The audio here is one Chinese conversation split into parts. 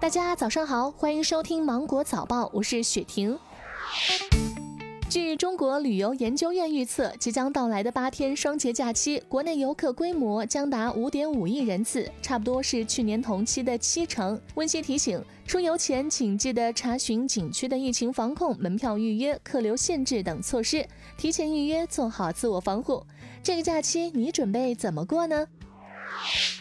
大家早上好，欢迎收听芒果早报，我是雪婷。据中国旅游研究院预测，即将到来的八天双节假期，国内游客规模将达五点五亿人次，差不多是去年同期的七成。温馨提醒：出游前请记得查询景区的疫情防控、门票预约、客流限制等措施，提前预约，做好自我防护。这个假期你准备怎么过呢？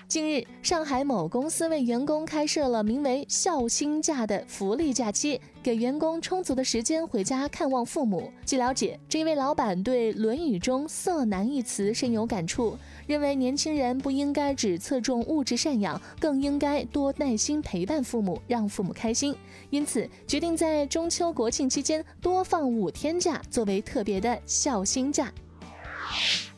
近日，上海某公司为员工开设了名为“孝心假”的福利假期，给员工充足的时间回家看望父母。据了解，这位老板对《论语》中“色难”一词深有感触，认为年轻人不应该只侧重物质赡养，更应该多耐心陪伴父母，让父母开心。因此，决定在中秋国庆期间多放五天假，作为特别的孝心假。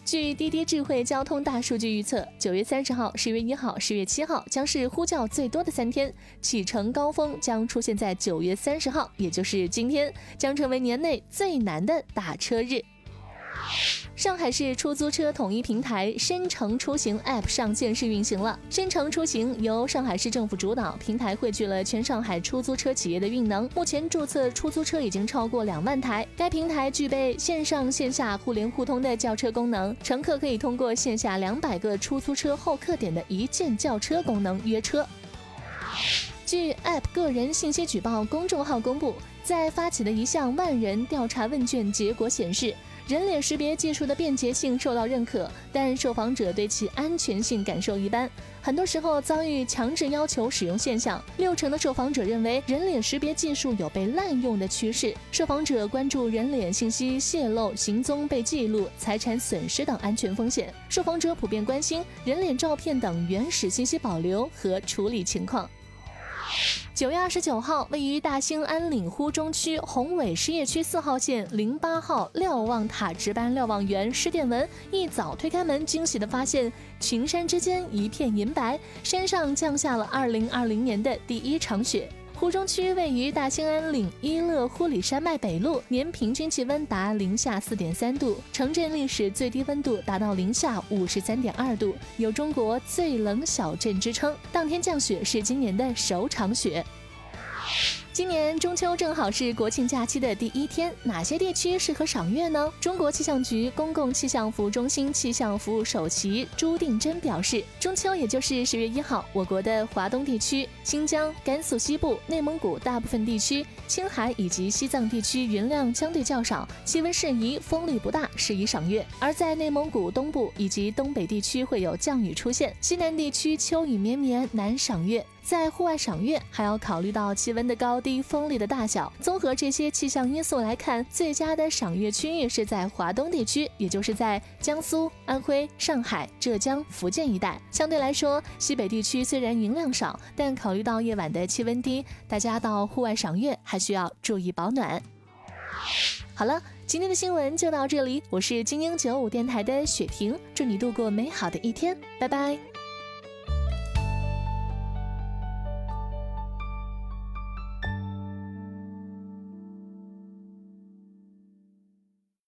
据滴滴智慧交通大数据预测，九月三十号、十月一号、十月七号将是呼叫最多的三天，启程高峰将出现在九月三十号，也就是今天，将成为年内最难的打车日。上海市出租车统一平台深城出行 App 上线试运行了。深城出行由上海市政府主导，平台汇聚了全上海出租车企业的运能，目前注册出租车已经超过两万台。该平台具备线上线下互联互通的叫车功能，乘客可以通过线下两百个出租车候客点的一键叫车功能约车。据 App 个人信息举报公众号公布，在发起的一项万人调查问卷结果显示。人脸识别技术的便捷性受到认可，但受访者对其安全性感受一般，很多时候遭遇强制要求使用现象。六成的受访者认为人脸识别技术有被滥用的趋势。受访者关注人脸信息泄露、行踪被记录、财产损失等安全风险。受访者普遍关心人脸照片等原始信息保留和处理情况。九月二十九号，位于大兴安岭呼中区宏伟实业区四号线零八号瞭望塔值班瞭望员施殿文一早推开门，惊喜地发现群山之间一片银白，山上降下了二零二零年的第一场雪。湖中区位于大兴安岭伊勒呼里山脉北麓，年平均气温达零下四点三度，城镇历史最低温度达到零下五十三点二度，有“中国最冷小镇”之称。当天降雪是今年的首场雪。今年中秋正好是国庆假期的第一天，哪些地区适合赏月呢？中国气象局公共气象服务中心气象服务首席朱定珍表示，中秋也就是十月一号，我国的华东地区、新疆、甘肃西部、内蒙古大部分地区、青海以及西藏地区云量相对较少，气温适宜，风力不大，适宜赏月；而在内蒙古东部以及东北地区会有降雨出现，西南地区秋雨绵绵，难赏月。在户外赏月，还要考虑到气温的高低、风力的大小。综合这些气象因素来看，最佳的赏月区域是在华东地区，也就是在江苏、安徽、上海、浙江、福建一带。相对来说，西北地区虽然云量少，但考虑到夜晚的气温低，大家到户外赏月还需要注意保暖。好了，今天的新闻就到这里，我是精英九五电台的雪婷，祝你度过美好的一天，拜拜。